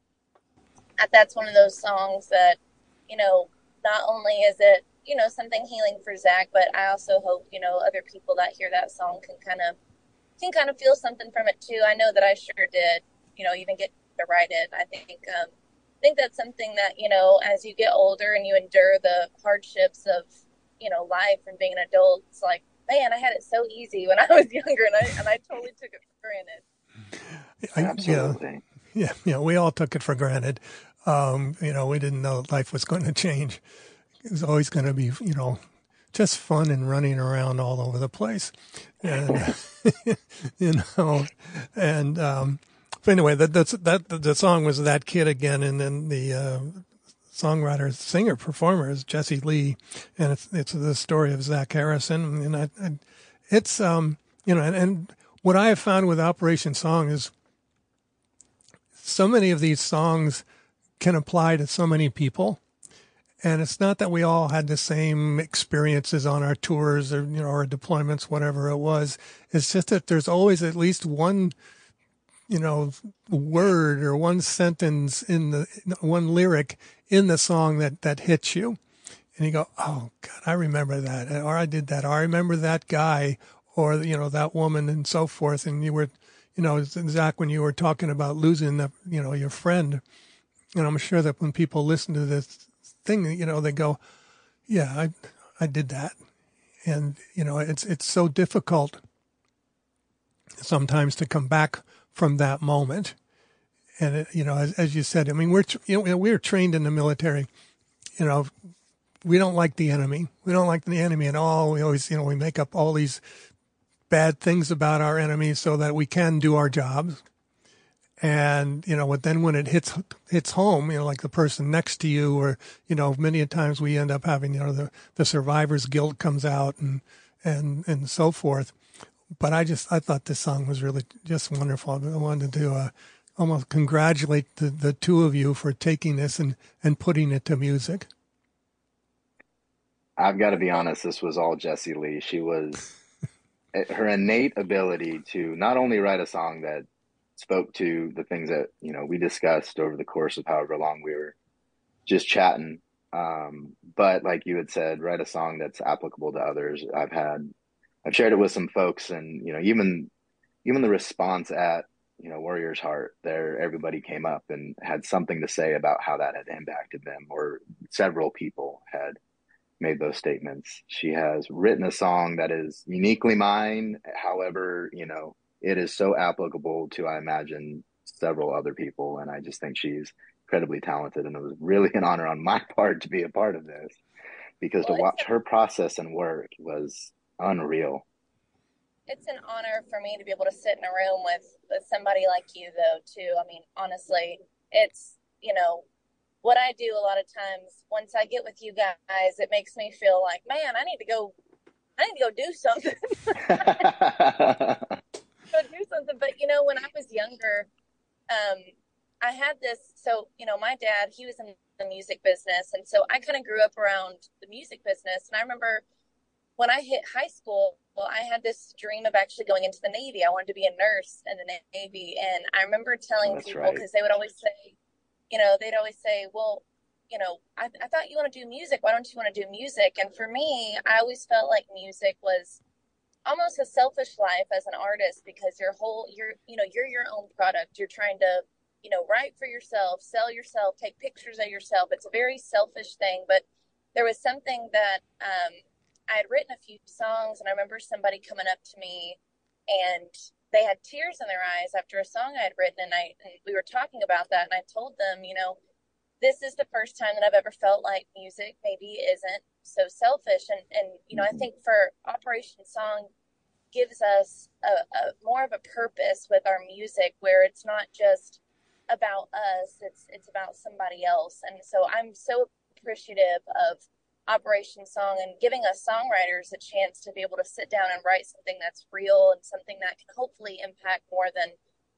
that that's one of those songs that, you know, not only is it, you know, something healing for Zach, but I also hope, you know, other people that hear that song can kind of, can kind of feel something from it too. I know that I sure did, you know, even get to write it. I think, um, I think that's something that, you know, as you get older and you endure the hardships of, you know, life and being an adult, it's like, man, I had it so easy when I *laughs* was younger and I, and I totally took it for granted. I, yeah, yeah, yeah. We all took it for granted. Um, you know, we didn't know life was going *laughs* to change. It was always going to be, you know, just fun and running around all over the place, and *laughs* you know, and um, but anyway, that that's that the song was that kid again, and then the uh, songwriter, singer, performer is Jessee Lee, and it's it's the story of Zach Harrison, and I, I it's um you know, and, and what I have found with Operation Song is so many of these songs can apply to so many people. And it's not that we all had the same experiences on our tours or, you know, our deployments, whatever it was. It's just that there's always at least one, you know, word or one sentence in the, one lyric in the song that, that hits you. And you go, oh, God, I remember that. Or I did that. Or I remember that guy or, you know, that woman and so forth. And you were, you know, Zach, when you were talking about losing the, you know, your friend, and I'm sure that when people listen to this thing, you know, they go, yeah, I, I did that. And, you know, it's, it's so difficult sometimes to come back from that moment. And, it, you know, as, as you said, I mean, we're, you know, we're trained in the military, you know, we don't like the enemy. We don't like the enemy at all. We always, you know, we make up all these bad things about our enemies so that we can do our jobs. And, you know, but then when it hits, hits home, you know, like the person next to you or, you know, many a times we end up having, you know, the, the survivor's guilt comes out and, and, and so forth. But I just, I thought this song was really just wonderful. I wanted to, uh, almost congratulate the, the two of you for taking this and, and putting it to music. I've got to be honest, this was all Jessee Lee. She was *laughs* her innate ability to not only write a song that spoke to the things that, you know, we discussed over the course of however long we were just chatting. Um, but like you had said, write a song that's applicable to others. I've had, I've shared it with some folks and, you know, even, even the response at, you know, Warrior's Heart there, everybody came up and had something to say about how that had impacted them or several people had made those statements. She has written a song that is uniquely mine. However, you know, it is so applicable to, I imagine, several other people. And I just think she's incredibly talented. And it was really an honor on my part to be a part of this because Well, to watch her process and work was unreal. it's an honor for me to be able to sit in a room with, with somebody like you though too i mean honestly it's you know what i do a lot of times once i get with you guys it makes me feel like man i need to go i need to go do something *laughs* *laughs* *laughs* go do something but you know when i was younger um i had this so you know my dad he was in the music business and so i kind of grew up around the music business and i remember when I hit high school, well, I had this dream of actually going into the Navy. I wanted to be a nurse in the Navy. And I remember telling That's people, right. because they would always say, you know, they'd always say, well, you know, I, I thought you want to do music. Why don't you want to do music? And for me, I always felt like music was almost a selfish life as an artist because your whole you're you know you're your own product. You're trying to you know write for yourself sell yourself take pictures of yourself. It's a very selfish thing but there was something that um, i had written a few songs and i remember somebody coming up to me and they had tears in their eyes after a song i had written and i and we were talking about that and i told them you know this is the first time that I've ever felt like music maybe isn't so selfish. And, and you know, I mm-hmm. think for Operation Song gives us a, a more of a purpose with our music where it's not just about us, it's, it's about somebody else. And so I'm so appreciative of Operation Song and giving us songwriters a chance to be able to sit down and write something that's real and something that can hopefully impact more than,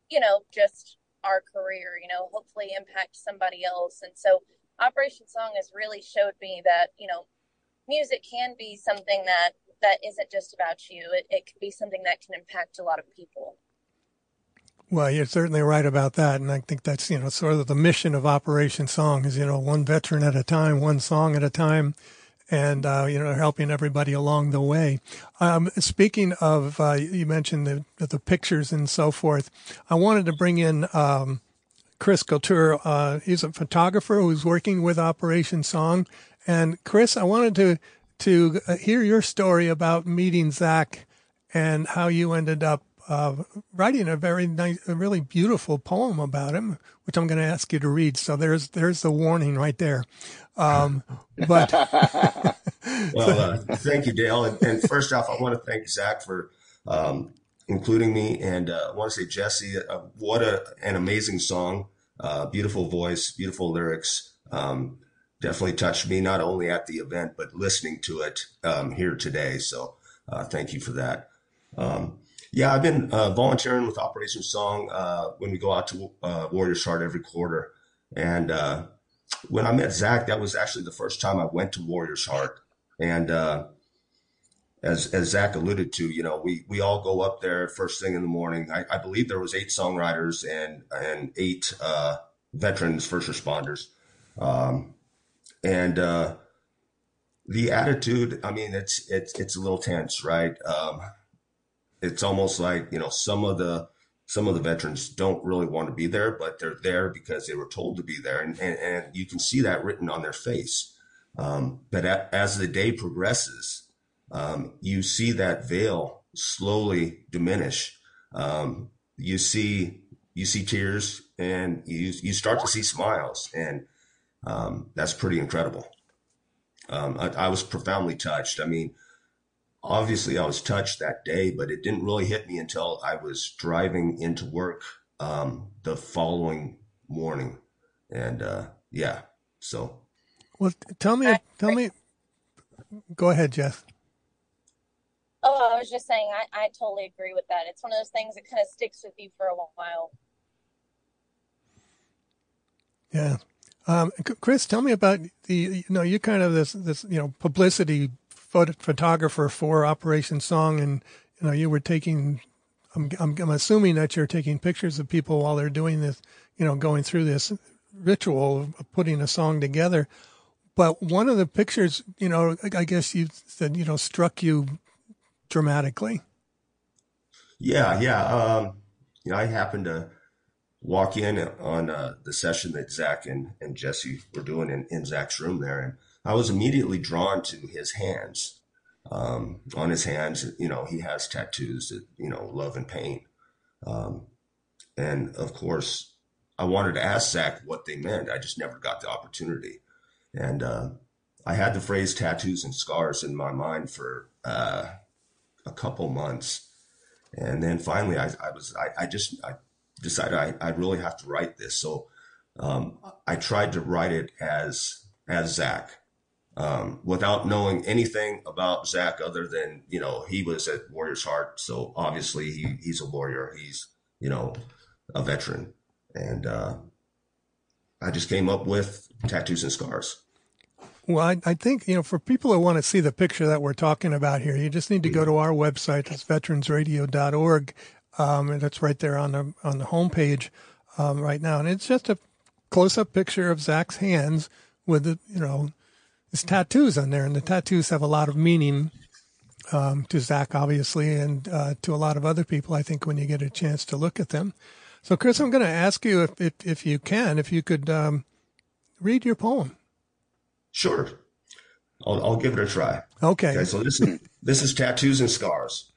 you know, just our career, you know, hopefully impact somebody else. And so Operation Song has really showed me that, you know, music can be something that that isn't just about you. It, it can be something that can impact a lot of people. Well, you're certainly right about that, and I think that's you know sort of the mission of Operation Song is you know one veteran at a time, one song at a time, and uh, you know helping everybody along the way. Um, speaking of, uh, you mentioned the the pictures and so forth. I wanted to bring in um, Chris Couture. Uh, he's a photographer who's working with Operation Song, and Chris, I wanted to to hear your story about meeting Zach and how you ended up uh, writing a very nice, a really beautiful poem about him, which I'm going to ask you to read. So there's there's the warning right there. Um, *laughs* but well, uh, thank you, Dale. And, and, first off, I want to thank Zach for um, including me, and uh, I want to say Jessee, uh, what a, an amazing song, uh, beautiful voice, beautiful lyrics. Um, definitely touched me not only at the event but listening to it um, here today. So uh, thank you for that. Um, yeah, I've been uh, volunteering with Operation Song when we go out to Warriors Heart every quarter, and when I met Zach, that was actually the first time I went to Warriors Heart. And uh, as as Zach alluded to, you know, we we all go up there first thing in the morning. I, I believe there was eight songwriters and and eight uh, veterans, first responders, um, and uh, the attitude. I mean, it's it's it's a little tense, right? Um, it's almost like you know some of the some of the veterans don't really want to be there, but they're there because they were told to be there. And, and, and you can see that written on their face. Um, but at, as the day progresses, um, you see that veil slowly diminish. Um, you see, you see tears and you, you start to see smiles. And um, that's pretty incredible. Um, I, I was profoundly touched. I mean, obviously I was touched that day, but it didn't really hit me until I was driving into work um, the following morning. And uh, yeah, so. Well, tell me, tell me. Go ahead, Jeff. Oh, I was just saying, I, I totally agree with that. It's one of those things that kind of sticks with you for a while. Yeah. Um, Chris, tell me about the, you know, you kind of this, this, you know, publicity photographer for Operation Song, and you know you were taking. I'm, I'm, I'm assuming that you're taking pictures of people while they're doing this, you know, going through this ritual of putting a song together. But one of the pictures, you know, I guess you said, you know, struck you dramatically. Yeah, yeah. Um, you know, I happened to walk in on uh, the session that Zach and, and Jessee were doing in, in Zach's room there, and I was immediately drawn to his hands. Um, on his hands, you know, he has tattoos that, you know, love and pain. Um, and of course, I wanted to ask Zach what they meant. I just never got the opportunity. And uh, I had the phrase tattoos and scars in my mind for uh, a couple months. And then finally, I, I was, I, I, just, I decided I, I really have to write this. So um, I tried to write it as, as Zach um, without knowing anything about Zach other than you know he was at Warriors Heart, so obviously he he's a warrior. He's you know a veteran, and uh, I just came up with tattoos and scars. Well, I, I, think you know for people who want to see the picture that we're talking about here, you just need to go to our website. It's veteransradio.org, um, and it's right there on the on the homepage um, right now, and it's just a close up picture of Zach's hands with you know there's tattoos on there, and the tattoos have a lot of meaning. um, to Zach, obviously, and uh, to a lot of other people. I think when you get a chance to look at them. So, Chris, I'm going to ask you if, if, if you can, if you could um, read your poem. Sure, I'll, I'll give it a try. Okay. Okay. So this is this is tattoos and scars.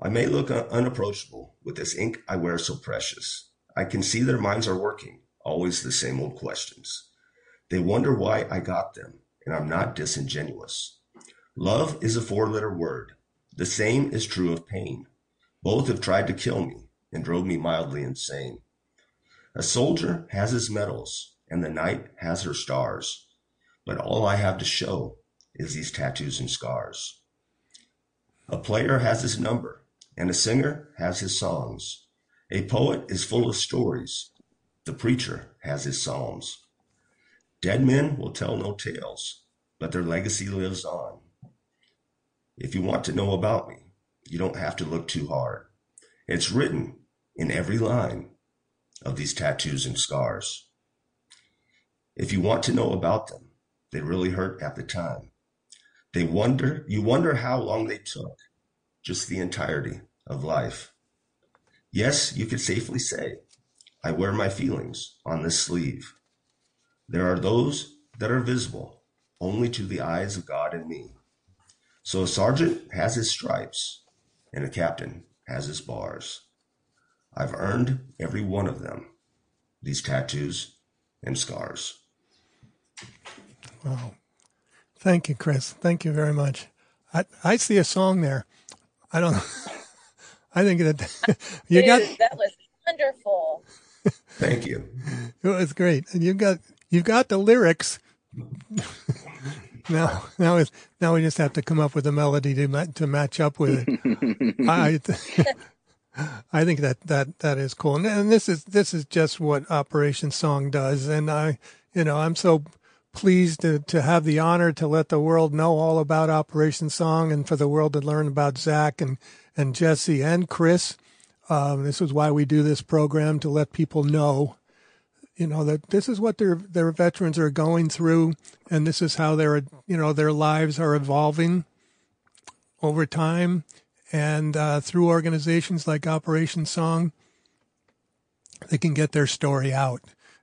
I may look unapproachable with this ink I wear so precious. I can see their minds are working, always the same old questions. They wonder why I got them, and I'm not disingenuous. Love is a four letter word. The same is true of pain. Both have tried to kill me and drove me mildly insane. A soldier has his medals, and the night has her stars. But all I have to show is these tattoos and scars. A player has his number, and a singer has his songs. A poet is full of stories. The preacher has his psalms. Dead men will tell no tales, but their legacy lives on. If you want to know about me, you don't have to look too hard. It's written in every line of these tattoos and scars. If you want to know about them, they really hurt at the time. They wonder, you wonder how long they took, just the entirety of life. Yes, you could safely say, I wear my feelings on this sleeve. There are those that are visible only to the eyes of God and me. So a sergeant has his stripes and a captain has his bars. I've earned every one of them, these tattoos and scars. Wow. Thank you, Chris. Thank you very much. I, I see a song there. I don't *laughs* I think that *laughs* you Dude, got that was wonderful. Thank you. *laughs* it was great. And you got you got the lyrics. now now it's now we just have to come up with a melody to to match up with it. *laughs* I I think that that that is cool. And, and this is this is just what Operation Song does. And I you know, I'm so pleased to, to have the honor to let the world know all about Operation Song and for the world to learn about Zach and, and Jessee and Chris. Um, this is why we do this program to let people know, you know, that this is what their their veterans are going through, and this is how their you know their lives are evolving over time, and uh, through organizations like Operation Song, they can get their story out.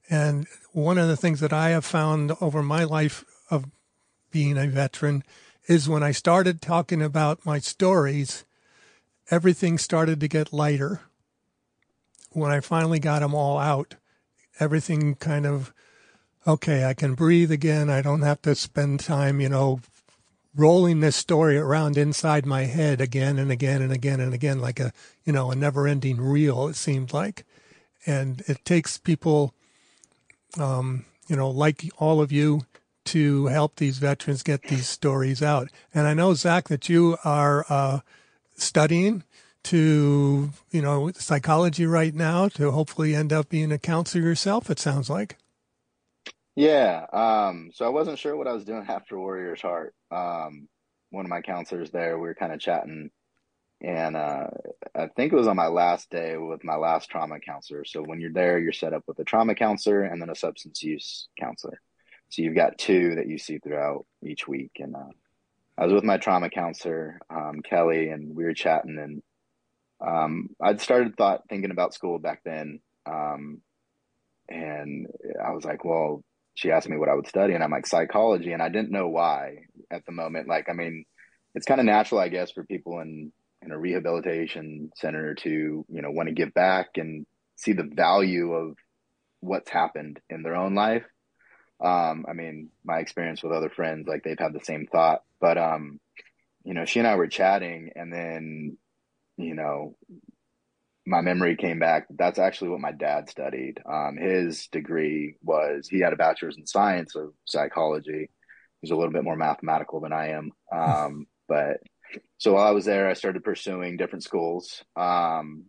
And one of the things that I have found over my life of being a veteran is when I started talking about my stories, everything started to get lighter. When I finally got them all out, everything kind of, okay, I can breathe again. I don't have to spend time, you know, rolling this story around inside my head again and again and again and again, like a, you know, a never ending reel, it seemed like. And it takes people um, you know, like all of you, to help these veterans get these stories out. And I know, Zach, that you are uh, studying to, you know, psychology right now to hopefully end up being a counselor yourself, it sounds like. Yeah. Um, so I wasn't sure what I was doing after Warrior's Heart. Um, one of my counselors there, we were kind of chatting and uh, I think it was on my last day with my last trauma counselor. So when you're there, you're set up with a trauma counselor and then a substance use counselor. So you've got two that you see throughout each week. And uh, I was with my trauma counselor, um, Kelly, and we were chatting. And um, I'd started thought thinking about school back then. Um, and I was like, well, she asked me what I would study, and I'm like psychology, and I didn't know why at the moment. Like, I mean, it's kind of natural, I guess, for people in in a rehabilitation center to you know want to give back and see the value of what's happened in their own life um, i mean my experience with other friends like they've had the same thought but um, you know she and i were chatting and then you know my memory came back that's actually what my dad studied um, his degree was he had a bachelor's in science of psychology he's a little bit more mathematical than i am um, *laughs* but so while I was there, I started pursuing different schools. Um,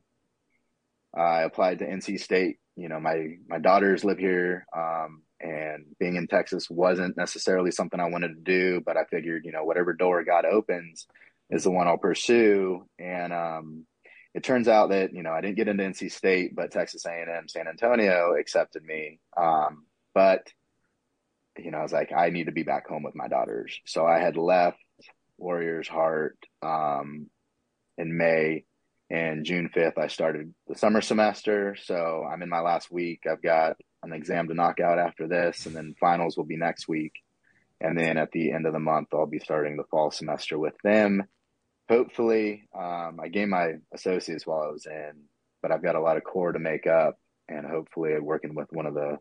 I applied to NC State. You know, my my daughters live here, um, and being in Texas wasn't necessarily something I wanted to do. But I figured, you know, whatever door God opens is the one I'll pursue. And um, it turns out that you know I didn't get into NC State, but Texas A&M San Antonio accepted me. Um, but you know, I was like, I need to be back home with my daughters. So I had left Warriors Heart um, in May. And June 5th, I started the summer semester. So I'm in my last week. I've got an exam to knock out after this, and then finals will be next week. And then at the end of the month, I'll be starting the fall semester with them. Hopefully, um, I gained my associates while I was in, but I've got a lot of core to make up, and hopefully, working with one of the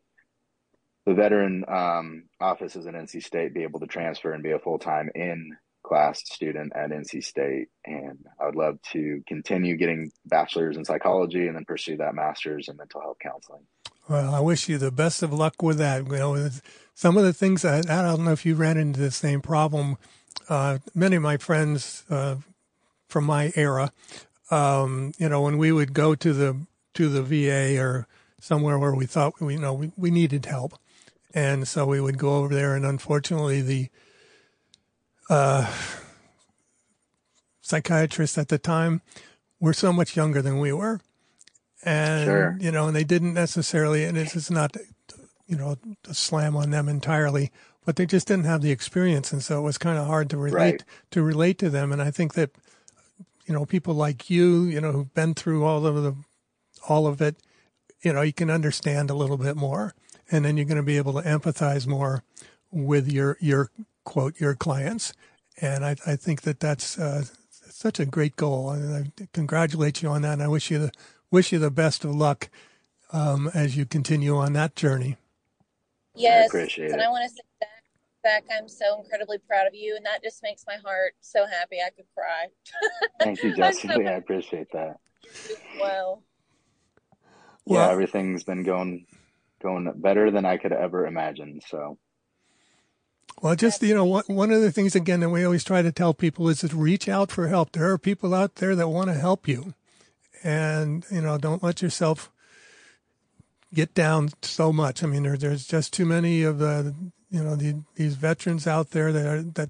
the veteran um, offices at NC State, be able to transfer and be a full time in class student at NC State. And I would love to continue getting bachelor's in psychology and then pursue that master's in mental health counseling. Well, I wish you the best of luck with that. You know, some of the things I, I don't know if you ran into the same problem. Uh, many of my friends uh, from my era, um, you know, when we would go to the to the VA or somewhere where we thought we you know we, we needed help, and so we would go over there, and unfortunately the uh, psychiatrists at the time were so much younger than we were and Sure. you know, and they didn't necessarily, and it's, is not, you know, a slam on them entirely, but they just didn't have the experience, and so it was kind of hard to relate Right. to relate to them. And I think that, you know, people like you, you know, who've been through all of the, all of it, you know, you can understand a little bit more, and then you're going to be able to empathize more with your your quote your clients, and I I think that that's uh, such a great goal, and I congratulate you on that, and I wish you the wish you the best of luck um, as you continue on that journey. Yes, appreciate and it. I want to say, Zach, Zach, I'm so incredibly proud of you, and that just makes my heart so happy. I could cry. *laughs* Thank you, I'm so I appreciate that. well. yeah, Well- everything's been going going better than I could ever imagine. So Well, just you know, one one of the things again that we always try to tell people is to reach out for help. There are people out there that want to help you, and you know, don't let yourself get down so much. I mean, there, there's just too many of the you know the, these veterans out there that are, that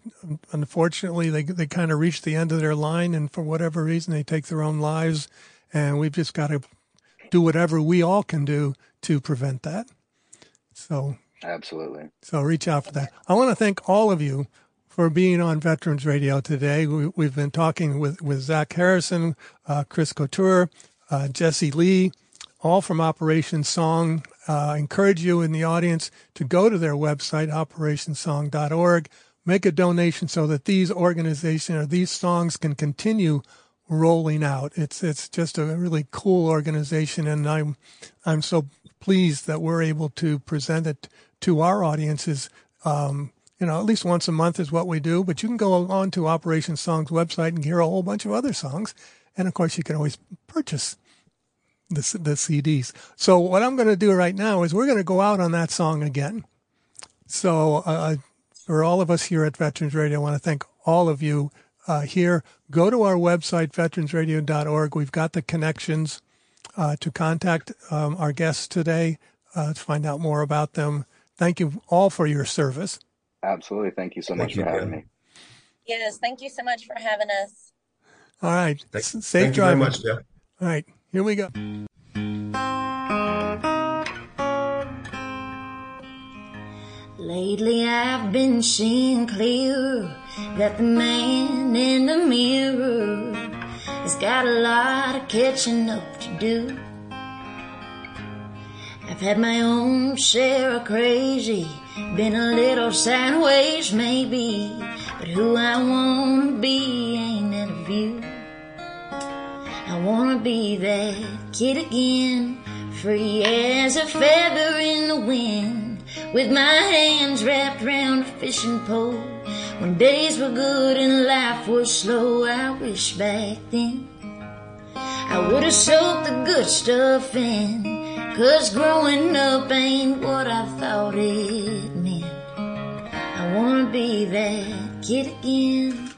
unfortunately they they kind of reach the end of their line, and for whatever reason they take their own lives, and we've just got to do whatever we all can do to prevent that. So absolutely. so reach out for that. I want to thank all of you for being on Veterans Radio today. We, we've been talking with, with Zach Harrison, uh, Chris Couture, uh, Jessee Lee, all from Operation Song. Uh, encourage you in the audience to go to their website, operationsong.org, make a donation so that these organizations or these songs can continue rolling out. It's it's just a really cool organization, and I'm I'm so pleased that we're able to present it to our audiences. Um, you know, at least once a month is what we do. But you can go on to Operation Songs website and hear a whole bunch of other songs, and of course, you can always purchase the the CDs. So what I'm going to do right now is we're going to go out on that song again. So uh, for all of us here at Veterans Radio, I want to thank all of you uh, here. Go to our website, veteransradio.org. We've got the connections uh, to contact um, our guests today uh, to find out more about them. Thank you all for your service. Absolutely. Thank you so Thank much you, for having Ben. me. Yes, thank you so much for having us. All right. Thank, Safe thank you very much, Jeff. All right. Here we go. Lately I've been seeing clearer that the man in the mirror has got a lot of catching up to do. I've had my own share of crazy, been a little sideways maybe, but who I wanna be ain't in a view. I wanna be that kid again, free as a feather in the wind, with my hands wrapped round a fishing pole. When days were good and life was slow, I wish back then I would've soaked the good stuff in, cause growing up ain't what I thought it meant. I wanna be that kid again.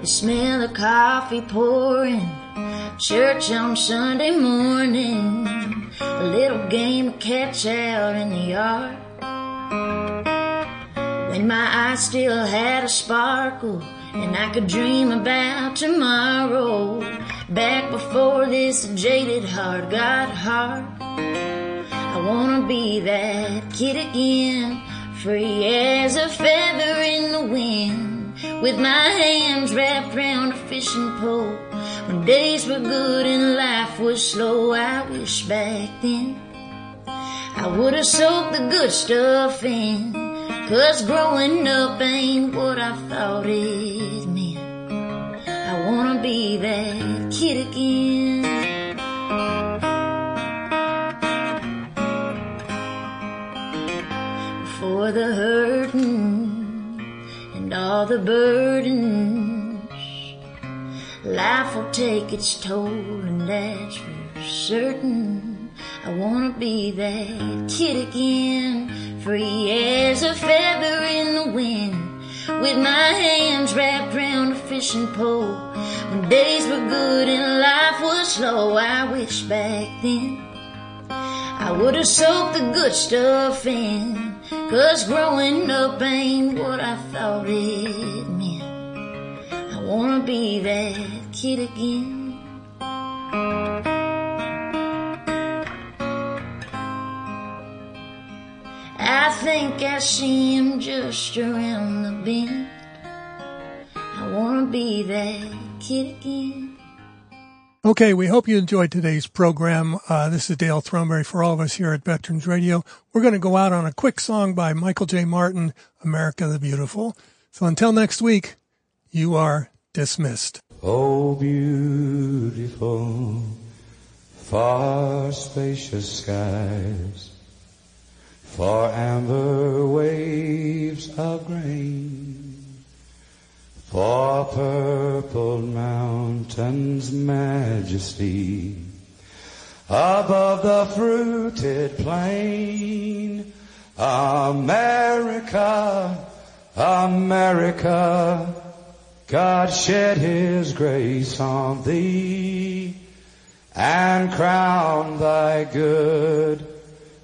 The smell of coffee pouring, church on Sunday morning, a little game of catch out in the yard. When my eyes still had a sparkle and I could dream about tomorrow, back before this jaded heart got hard. I wanna be that kid again, free as a feather in the wind, with my hands wrapped round a fishing pole. When days were good and life was slow, I wish back then I would have soaked the good stuff in. Cause growing up ain't what I thought it meant. I wanna be that kid again. For the hurting and all the burdens, life will take its toll, and that's for certain. I wanna be that kid again, free as a feather in the wind, with my hands wrapped round a fishing pole. When days were good and life was slow, I wish back then I would have soaked the good stuff in. Cause growing up ain't what I thought it meant. I wanna be that kid again. Think I see him just around the bend. I wanna be that kid again. Okay, we hope you enjoyed today's program. Uh, this is Dale Throneberry for all of us here at Veterans Radio. We're going to go out on a quick song by Michael J. Martin, America the Beautiful. So until next week, you are dismissed. Oh, beautiful, far spacious skies, for amber waves of grain, for purple mountains' majesty, above the fruited plain, America, America, God shed his grace on thee and crowned thy good